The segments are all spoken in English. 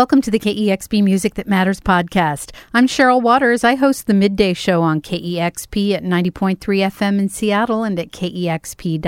Welcome to the KEXP Music That Matters podcast. I'm Cheryl Waters. I host the midday show on KEXP at 90.3 FM in Seattle and at kexp.org.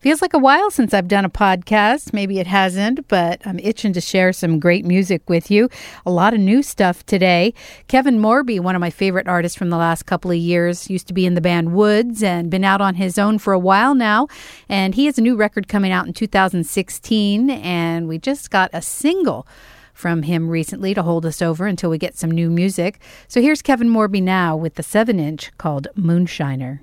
Feels like a while since I've done a podcast. Maybe it hasn't, but I'm itching to share some great music with you. A lot of new stuff today. Kevin Morby, one of my favorite artists from the last couple of years, used to be in the band Woods and been out on his own for a while now. And he has a new record coming out in 2016, and we just got a single from him recently to hold us over until we get some new music. So here's Kevin Morby now with the 7 inch called Moonshiner.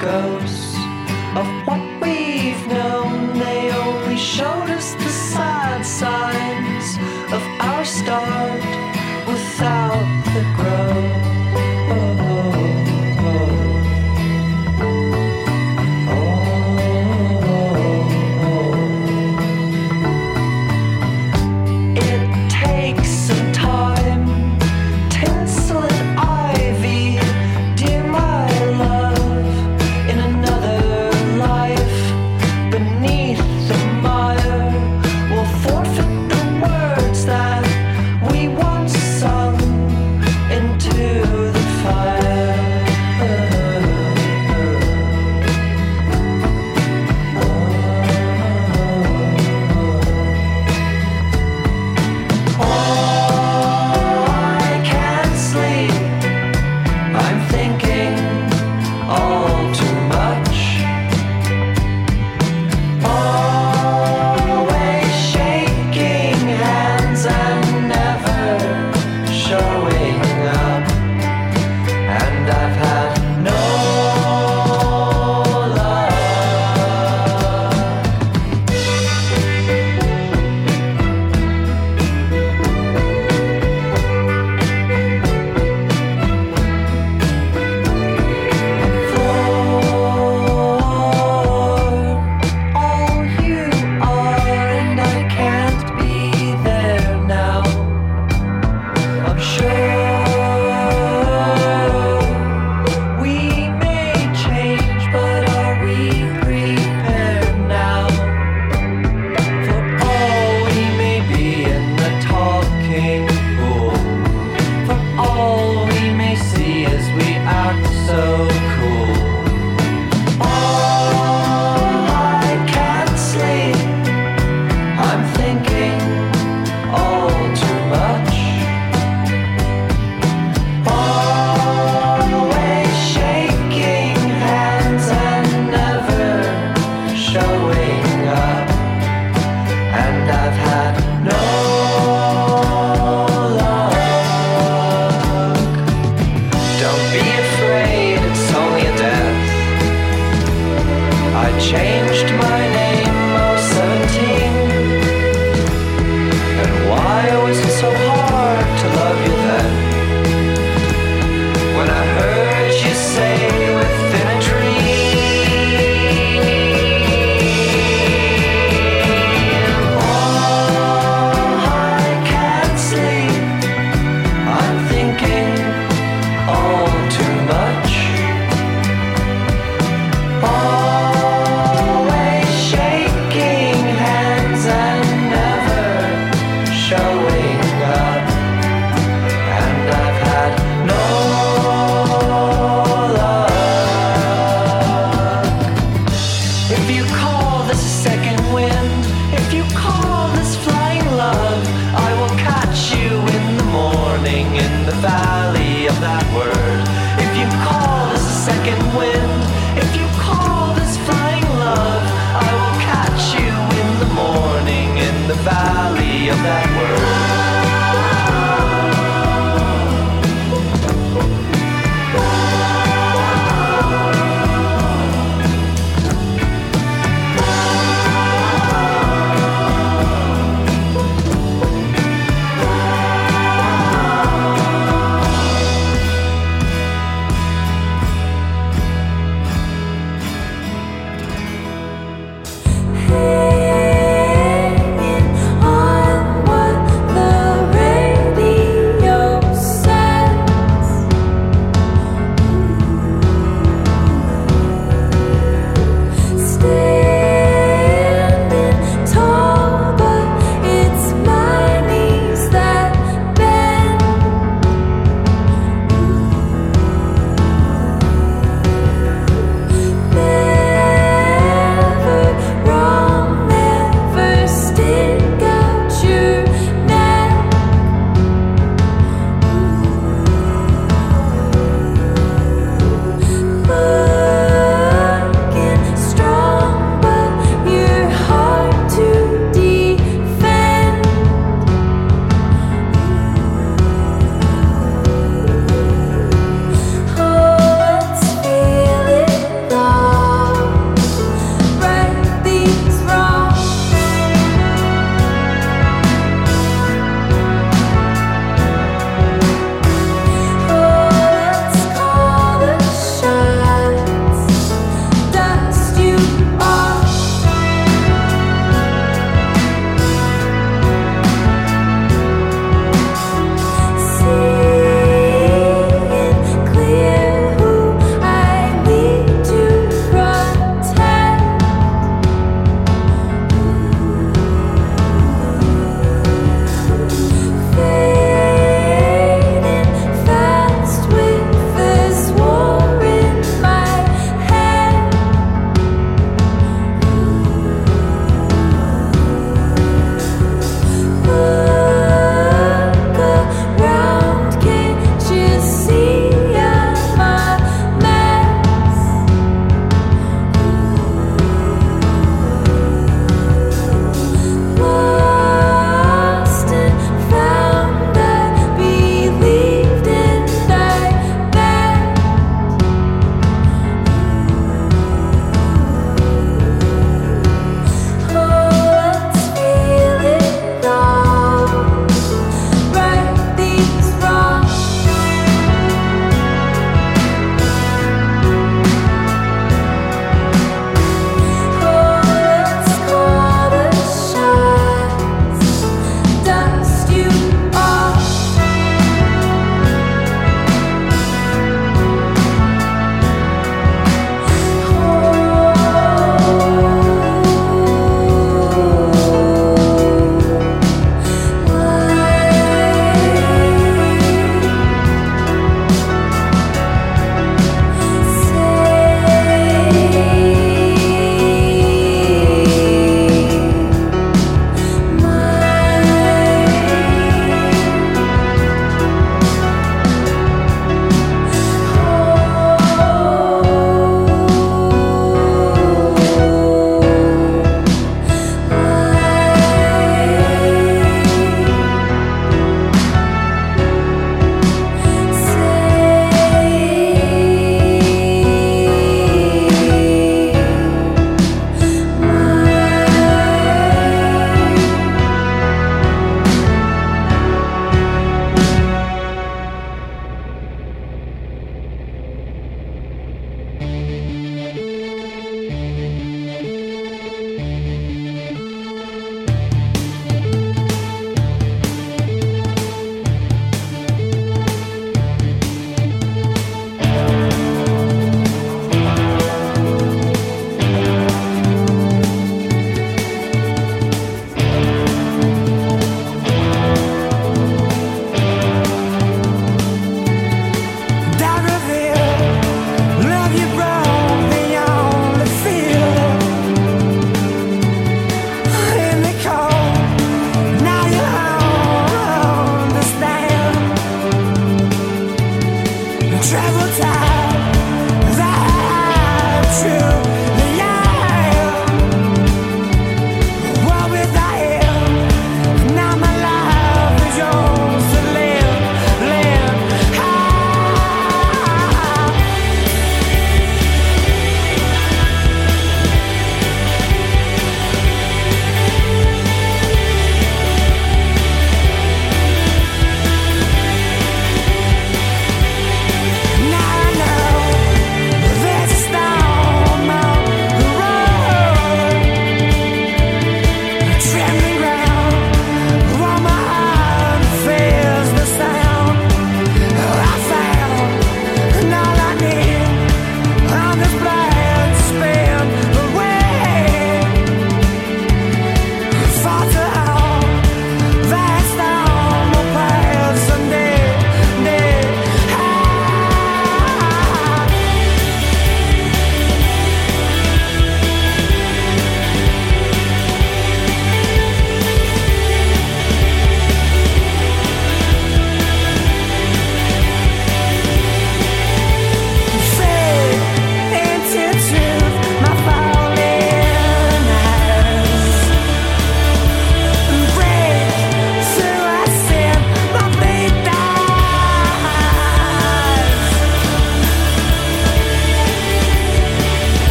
The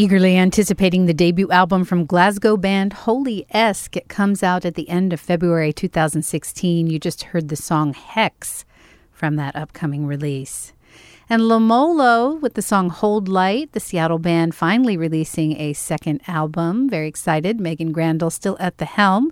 eagerly anticipating the debut album from Glasgow band Holy Esque. It comes out at the end of February 2016. You just heard the song Hexx from that upcoming release. And Lemolo with the song Hold Light, the Seattle band finally releasing a second album. Very excited. Meagan Grandall still at the helm.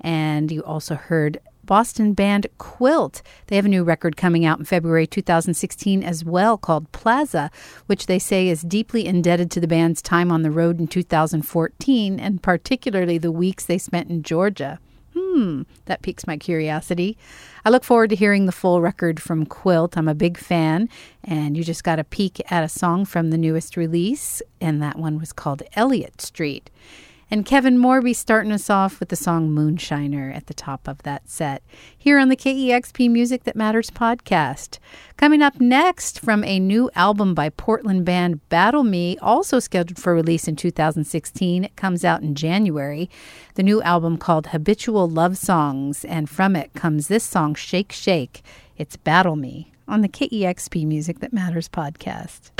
And you also heard Boston band Quilt. They have a new record coming out in February 2016 as well called Plaza, which they say is deeply indebted to the band's time on the road in 2014 and particularly the weeks they spent in Georgia. Hmm, that piques my curiosity. I look forward to hearing the full record from Quilt. I'm a big fan, and you just got a peek at a song from the newest release, and that one was called Eliot Street. And Kevin Morby starting us off with the song Moonshiner at the top of that set here on the KEXP Music That Matters podcast. Coming up next from a new album by Portland band Battleme, also scheduled for release in 2016. It comes out in January. The new album called Habitual Love Songs, and from it comes this song Shake Shake. It's Battleme on the KEXP Music That Matters podcast.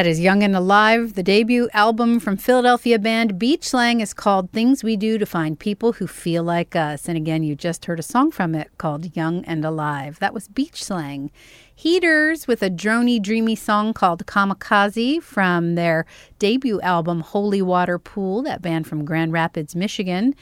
That is Young and Alive. The debut album from Philadelphia band Beach Slang is called Things We Do to Find People Who Feel Like Us. And again, you just heard a song from it called Young and Alive. That was Beach Slang. Heaters with a drony, dreamy song called Kamikaze from their debut album Holy Water Pool, that band from Grand Rapids, Michigan.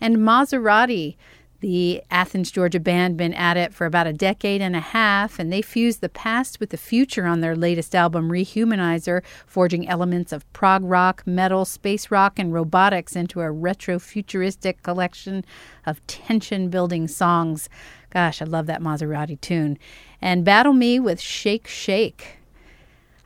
And Maserati the Athens, Georgia band been at it for about a decade and a half, and they fuse the past with the future on their latest album, Rehumanizer, forging elements of prog rock, metal, space rock, and robotics into a retro futuristic collection of tension building songs. Gosh, I love that Maserati tune. And Battleme with Shake Shake.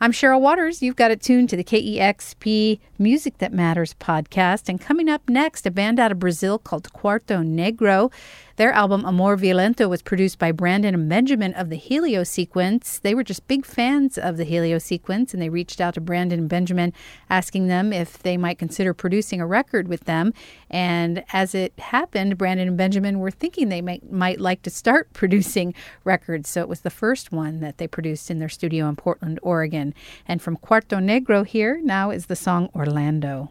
I'm Cheryl Waters. You've got it tuned to the KEXP Music That Matters podcast. And coming up next, a band out of Brazil called Quarto Negro. Their album Amor Violento was produced by Brandon and Benjamin of the Helio Sequence. They were just big fans of the Helio Sequence, and they reached out to Brandon and Benjamin asking them if they might consider producing a record with them. And as it happened, Brandon and Benjamin were thinking they might, might like to start producing records. So it was the first one that they produced in their studio in Portland, Oregon. And from Quarto Negro here, now is the song Orlando.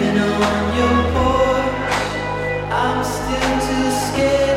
sleeping on your porch. I'm still too scared.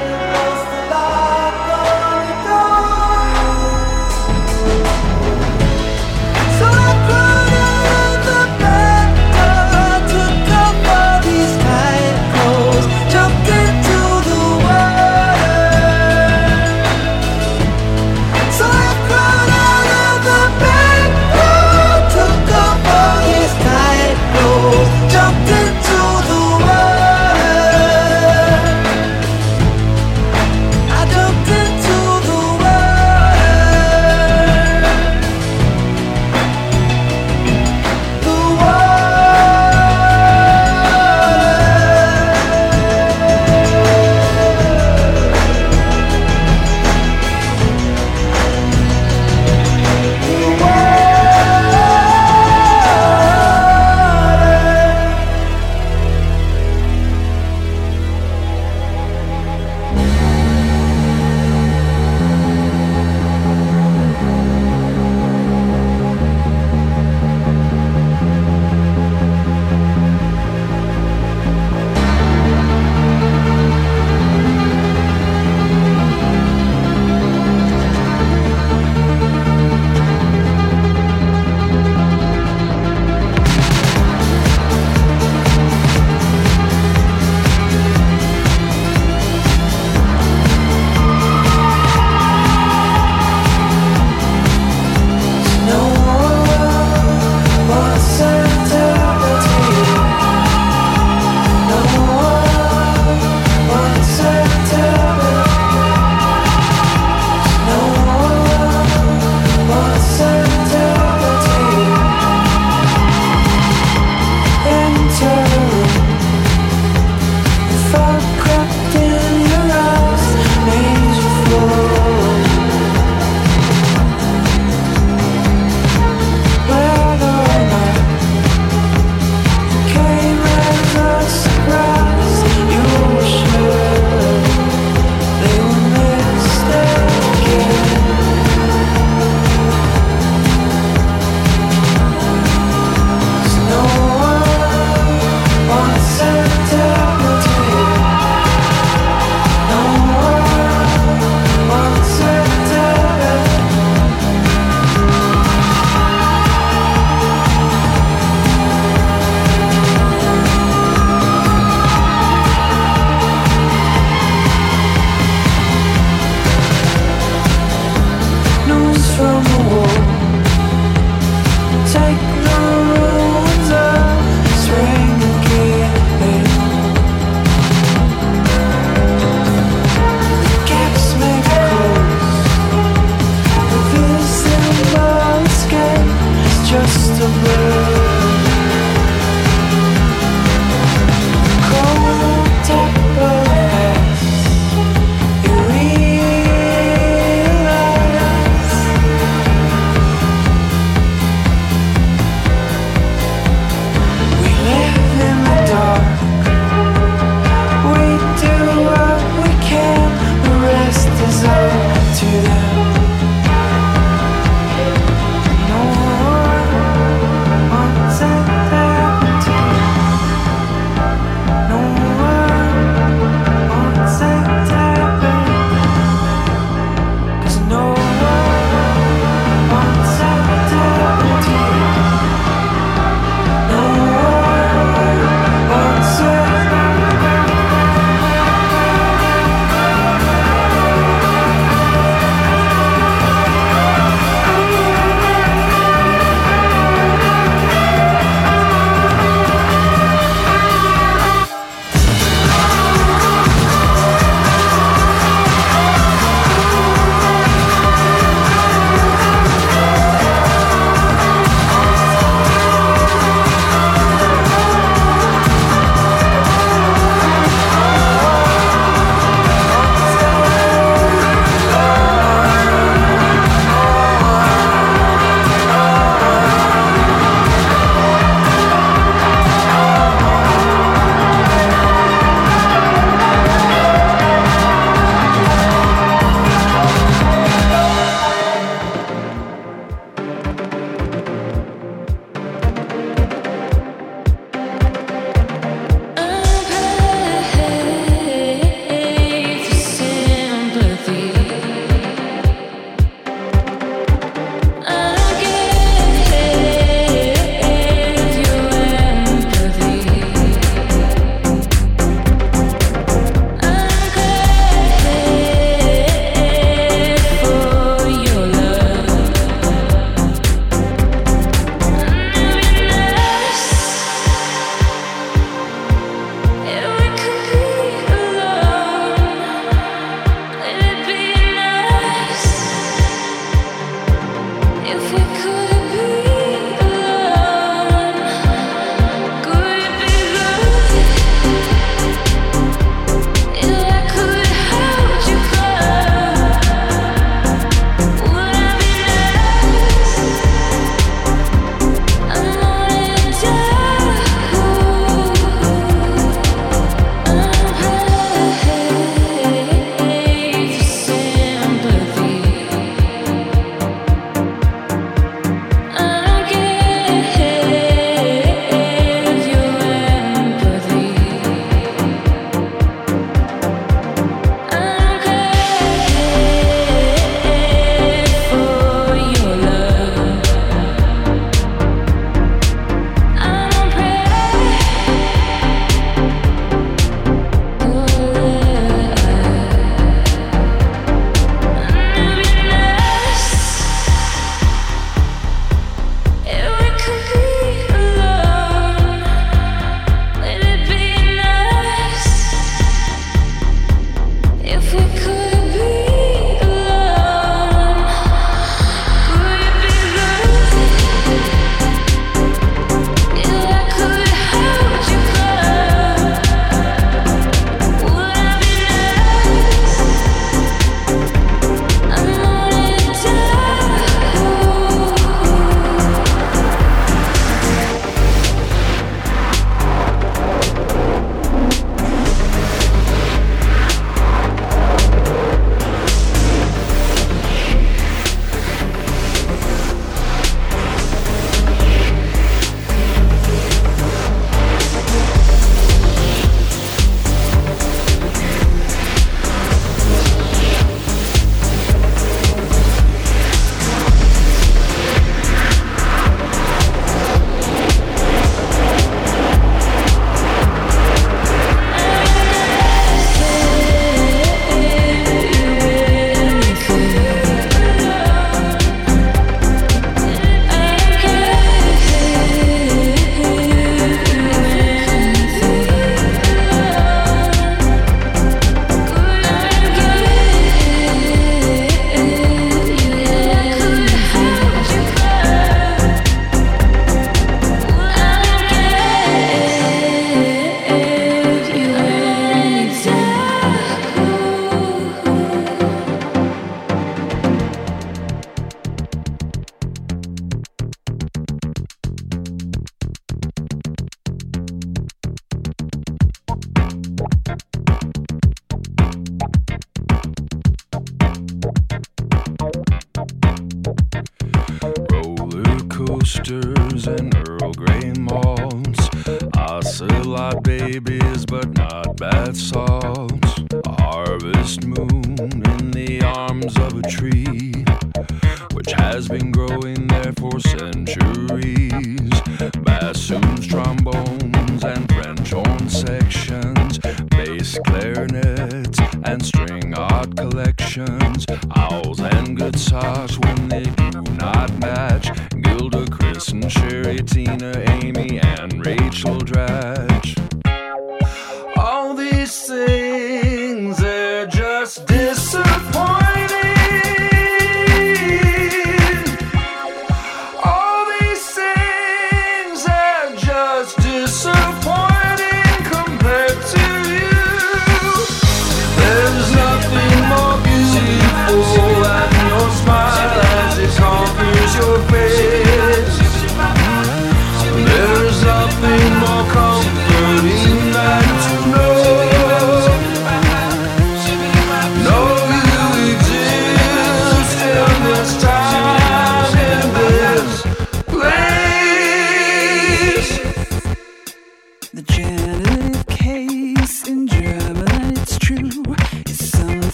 Tina, Amy, and Rachel Drag.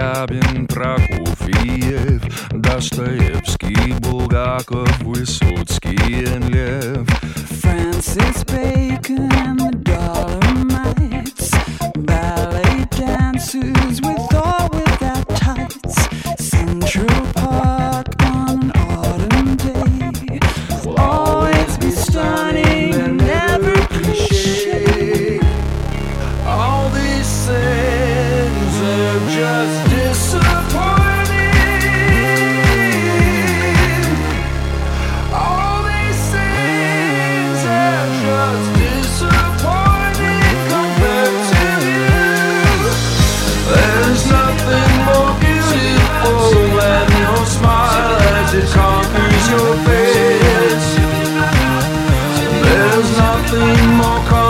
Корябин, Прокофьев, Достоевский, Булгаков, Высоцкий. there's nothing more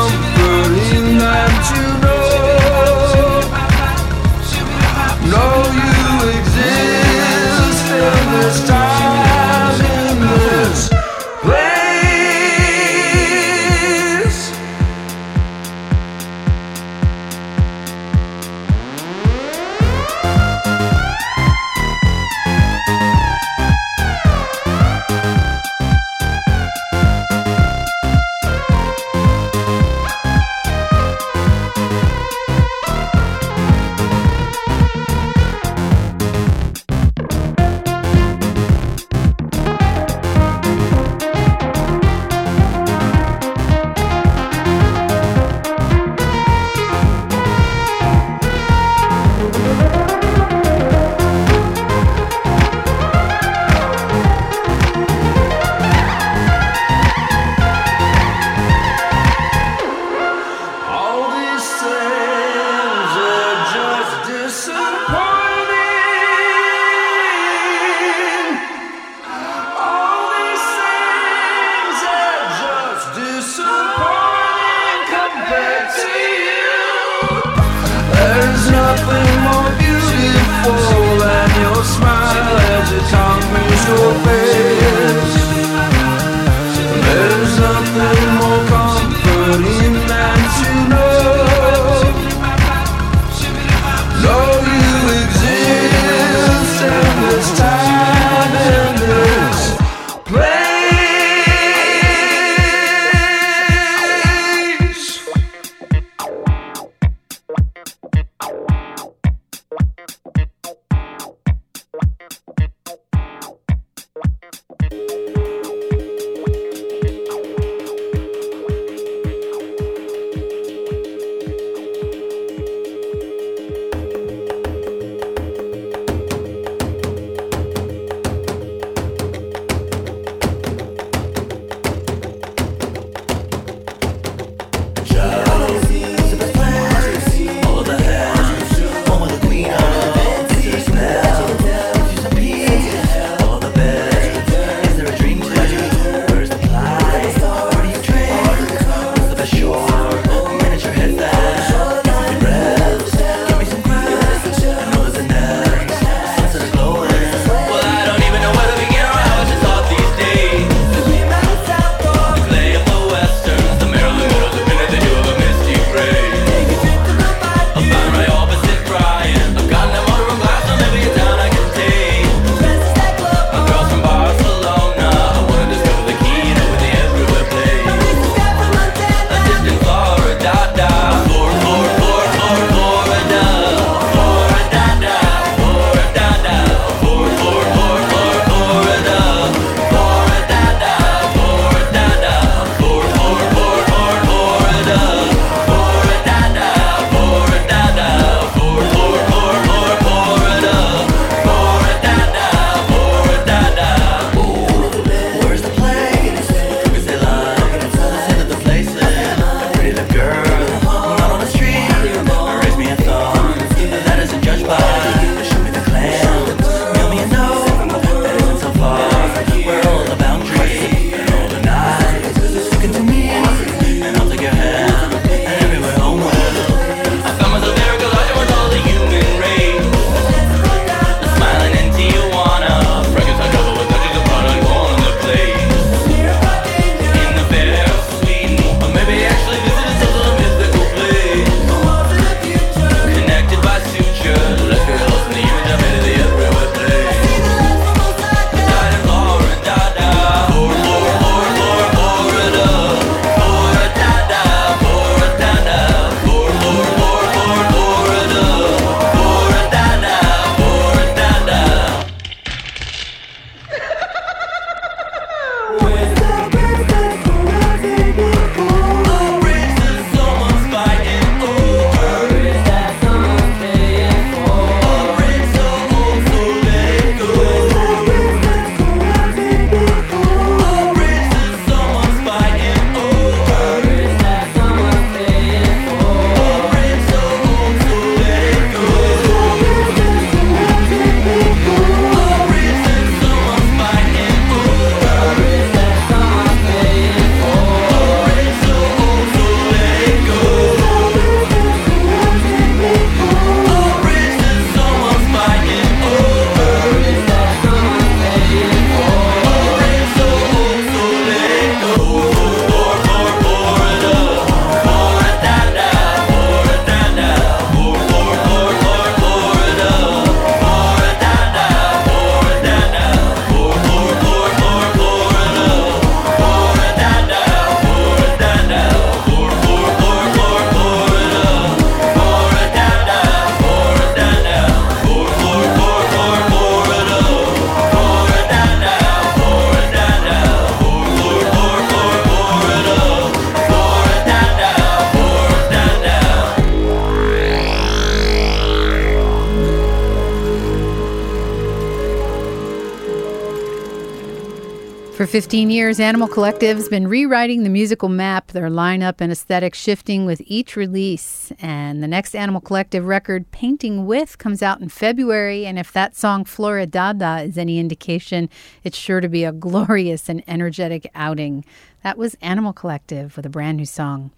15 years, Animal Collective's been rewriting the musical map, their lineup and aesthetic shifting with each release. And the next Animal Collective record, Painting With, comes out in February. And if that song, Floridada, is any indication, it's sure to be a glorious and energetic outing. That was Animal Collective with a brand new song.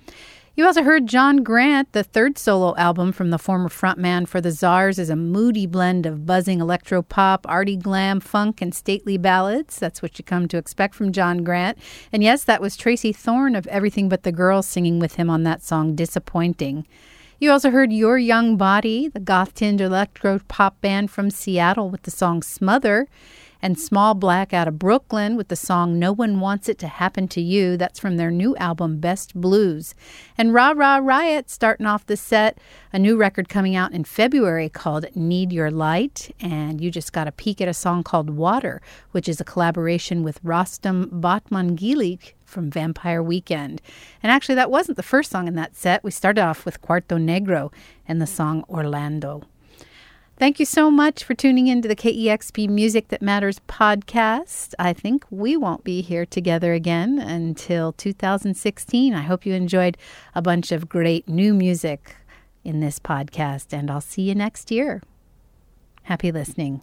You also heard John Grant. The third solo album from the former frontman for the Czars is a moody blend of buzzing electro pop, arty glam, funk, and stately ballads. That's what you come to expect from John Grant. And yes, that was Tracey Thorn of Everything But the Girls singing with him on that song, Disappointing. You also heard Youryoungbody, the goth tinged electro pop band from Seattle with the song Smuther and Small Black out of Brooklyn with the song No One Wants It to Happen to You. That's from their new album, Best Blues. And Ra Ra Riot starting off the set, a new record coming out in February called Need Your Light. And you just got a peek at a song called Water, which is a collaboration with Rostam Batmanglij from Vampire Weekend. And actually, that wasn't the first song in that set. We started off with Quarto Negro and the song Orlando. Thank you so much for tuning in to the KEXP Music That Matters podcast. I think we won't be here together again until 2016. I hope you enjoyed a bunch of great new music in this podcast, and I'll see you next year. Happy listening.